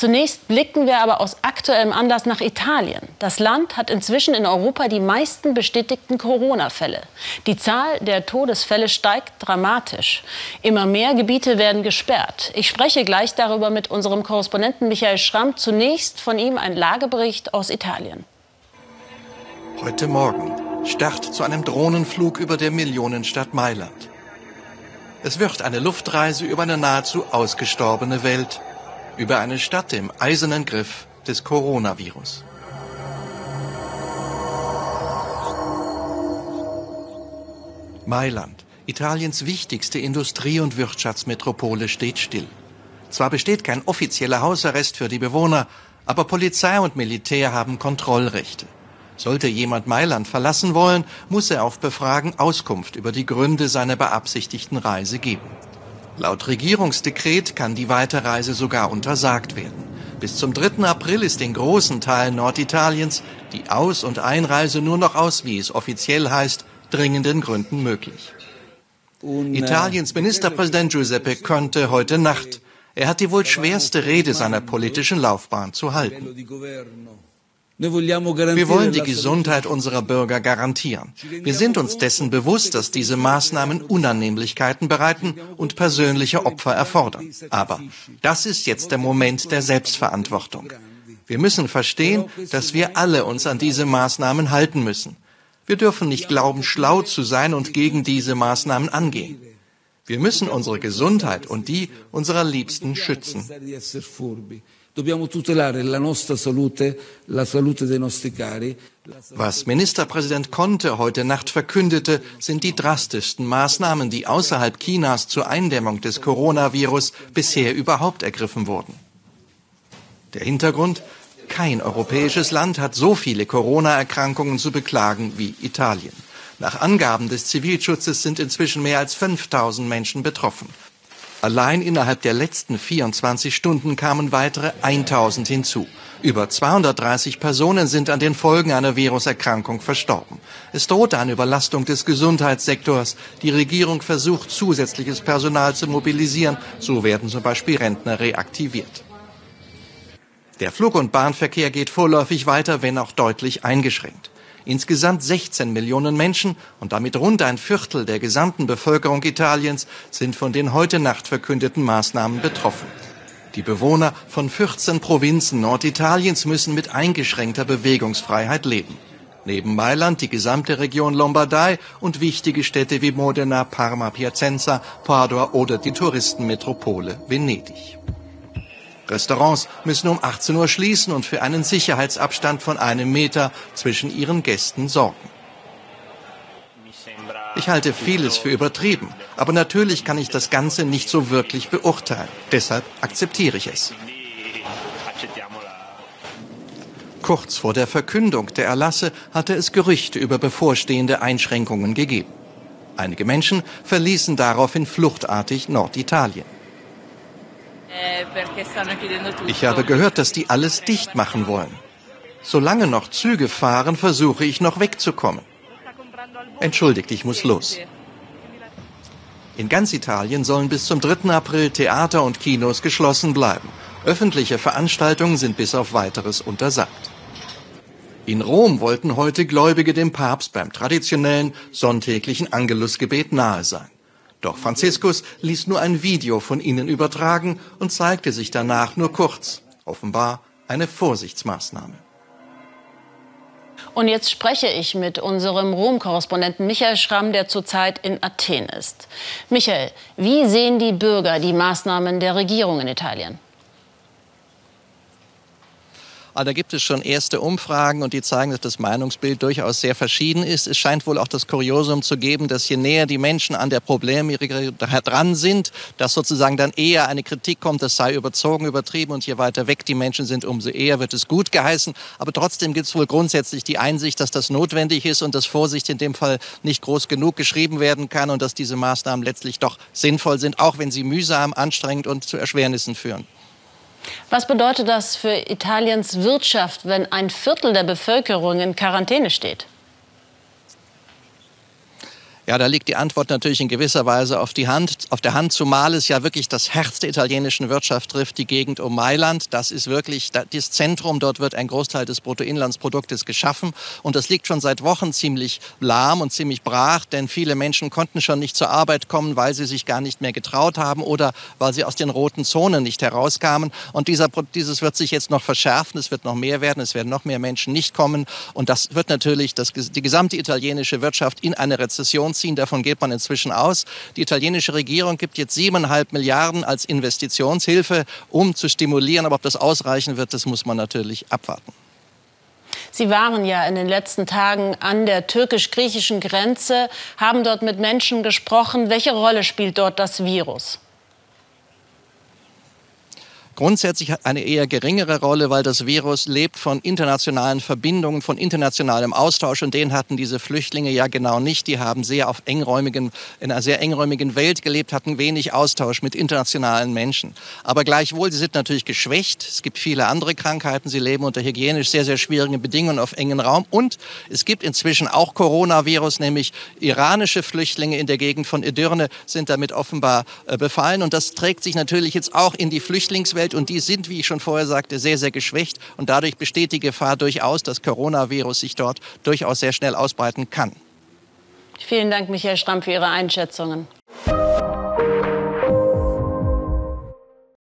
Zunächst blicken wir aber aus aktuellem Anlass nach Italien. Das Land hat inzwischen in Europa die meisten bestätigten Corona-Fälle. Die Zahl der Todesfälle steigt dramatisch. Immer mehr Gebiete werden gesperrt. Ich spreche gleich darüber mit unserem Korrespondenten Michael Schramm. Zunächst von ihm ein Lagebericht aus Italien. Heute Morgen Start zu einem Drohnenflug über der Millionenstadt Mailand. Es wird eine Luftreise über eine nahezu ausgestorbene Welt über eine Stadt im eisernen Griff des Coronavirus. Mailand, Italiens wichtigste Industrie- und Wirtschaftsmetropole, steht still. Zwar besteht kein offizieller Hausarrest für die Bewohner, aber Polizei und Militär haben Kontrollrechte. Sollte jemand Mailand verlassen wollen, muss er auf Befragen Auskunft über die Gründe seiner beabsichtigten Reise geben. Laut Regierungsdekret kann die Weiterreise sogar untersagt werden. Bis zum 3. April ist in großen Teilen Norditaliens die Aus- und Einreise nur noch aus, wie es offiziell heißt, dringenden Gründen möglich. Italiens Ministerpräsident Giuseppe Conte heute Nacht. Er hat die wohl schwerste Rede seiner politischen Laufbahn zu halten. Wir wollen die Gesundheit unserer Bürger garantieren. Wir sind uns dessen bewusst, dass diese Maßnahmen Unannehmlichkeiten bereiten und persönliche Opfer erfordern. Aber das ist jetzt der Moment der Selbstverantwortung. Wir müssen verstehen, dass wir alle uns an diese Maßnahmen halten müssen. Wir dürfen nicht glauben, schlau zu sein und gegen diese Maßnahmen angehen. Wir müssen unsere Gesundheit und die unserer Liebsten schützen. Dobbiamo tutelare la nostra salute, la salute dei nostri cari. Was Ministerpräsident Conte heute Nacht verkündete, sind die drastischsten Maßnahmen, die außerhalb Chinas zur Eindämmung des Coronavirus bisher überhaupt ergriffen wurden. Der Hintergrund? Kein europäisches Land hat so viele Corona-Erkrankungen zu beklagen wie Italien. Nach Angaben des Zivilschutzes sind inzwischen mehr als 5000 Menschen betroffen. Allein innerhalb der letzten 24 Stunden kamen weitere 1000 hinzu. Über 230 Personen sind an den Folgen einer Viruserkrankung verstorben. Es droht eine Überlastung des Gesundheitssektors. Die Regierung versucht, zusätzliches Personal zu mobilisieren. So werden zum Beispiel Rentner reaktiviert. Der Flug- und Bahnverkehr geht vorläufig weiter, wenn auch deutlich eingeschränkt. Insgesamt 16 Millionen Menschen und damit rund ein Viertel der gesamten Bevölkerung Italiens sind von den heute Nacht verkündeten Maßnahmen betroffen. Die Bewohner von 14 Provinzen Norditaliens müssen mit eingeschränkter Bewegungsfreiheit leben. Neben Mailand die gesamte Region Lombardei und wichtige Städte wie Modena, Parma, Piacenza, Padua oder die Touristenmetropole Venedig. Restaurants müssen um 18 Uhr schließen und für einen Sicherheitsabstand von einem Meter zwischen ihren Gästen sorgen. Ich halte vieles für übertrieben, aber natürlich kann ich das Ganze nicht so wirklich beurteilen. Deshalb akzeptiere ich es. Kurz vor der Verkündung der Erlasse hatte es Gerüchte über bevorstehende Einschränkungen gegeben. Einige Menschen verließen daraufhin fluchtartig Norditalien. Ich habe gehört, dass die alles dicht machen wollen. Solange noch Züge fahren, versuche ich noch wegzukommen. Entschuldigt, ich muss los. In ganz Italien sollen bis zum 3. April Theater und Kinos geschlossen bleiben. Öffentliche Veranstaltungen sind bis auf weiteres untersagt. In Rom wollten heute Gläubige dem Papst beim traditionellen sonntäglichen Angelusgebet nahe sein. Doch Franziskus ließ nur ein Video von ihnen übertragen und zeigte sich danach nur kurz. Offenbar eine Vorsichtsmaßnahme. Und jetzt spreche ich mit unserem Rom-Korrespondenten Michael Schramm, der zurzeit in Athen ist. Michael, wie sehen die Bürger die Maßnahmen der Regierung in Italien? Aber da gibt es schon erste Umfragen und die zeigen, dass das Meinungsbild durchaus sehr verschieden ist. Es scheint wohl auch das Kuriosum zu geben, dass je näher die Menschen an der Problemlage dran sind, dass sozusagen dann eher eine Kritik kommt, das sei überzogen, übertrieben und je weiter weg die Menschen sind, umso eher wird es gut geheißen. Aber trotzdem gibt es wohl grundsätzlich die Einsicht, dass das notwendig ist und dass Vorsicht in dem Fall nicht groß genug geschrieben werden kann und dass diese Maßnahmen letztlich doch sinnvoll sind, auch wenn sie mühsam, anstrengend und zu Erschwernissen führen. Was bedeutet das für Italiens Wirtschaft, wenn ein Viertel der Bevölkerung in Quarantäne steht? Ja, da liegt die Antwort natürlich in gewisser Weise auf die Hand, auf der Hand, zumal es ja wirklich das Herz der italienischen Wirtschaft trifft, die Gegend um Mailand. Das ist wirklich das Zentrum. Dort wird ein Großteil des Bruttoinlandsproduktes geschaffen. Und das liegt schon seit Wochen ziemlich lahm und ziemlich brach, denn viele Menschen konnten schon nicht zur Arbeit kommen, weil sie sich gar nicht mehr getraut haben oder weil sie aus den roten Zonen nicht herauskamen. Und dieser, dieses wird sich jetzt noch verschärfen. Es wird noch mehr werden. Es werden noch mehr Menschen nicht kommen. Und das wird natürlich das, die gesamte italienische Wirtschaft in eine Rezession ziehen. Davon geht man inzwischen aus. Die italienische Regierung gibt jetzt siebeneinhalb Milliarden als Investitionshilfe, um zu stimulieren. Aber ob das ausreichen wird, das muss man natürlich abwarten. Sie waren ja in den letzten Tagen an der türkisch-griechischen Grenze, haben dort mit Menschen gesprochen. Welche Rolle spielt dort das Virus? Grundsätzlich eine eher geringere Rolle, weil das Virus lebt von internationalen Verbindungen, von internationalem Austausch und den hatten diese Flüchtlinge ja genau nicht. Die haben sehr auf engräumigen, in einer sehr engräumigen Welt gelebt, hatten wenig Austausch mit internationalen Menschen. Aber gleichwohl, sie sind natürlich geschwächt. Es gibt viele andere Krankheiten. Sie leben unter hygienisch sehr, sehr schwierigen Bedingungen auf engen Raum. Und es gibt inzwischen auch Coronavirus, nämlich iranische Flüchtlinge in der Gegend von Edirne sind damit offenbar äh, befallen. Und das trägt sich natürlich jetzt auch in die Flüchtlingswelt Umwelt und die sind, wie ich schon vorher sagte, sehr, sehr geschwächt und dadurch besteht die Gefahr durchaus, dass Coronavirus sich dort durchaus sehr schnell ausbreiten kann. Vielen Dank, Michael Stramm, für Ihre Einschätzungen.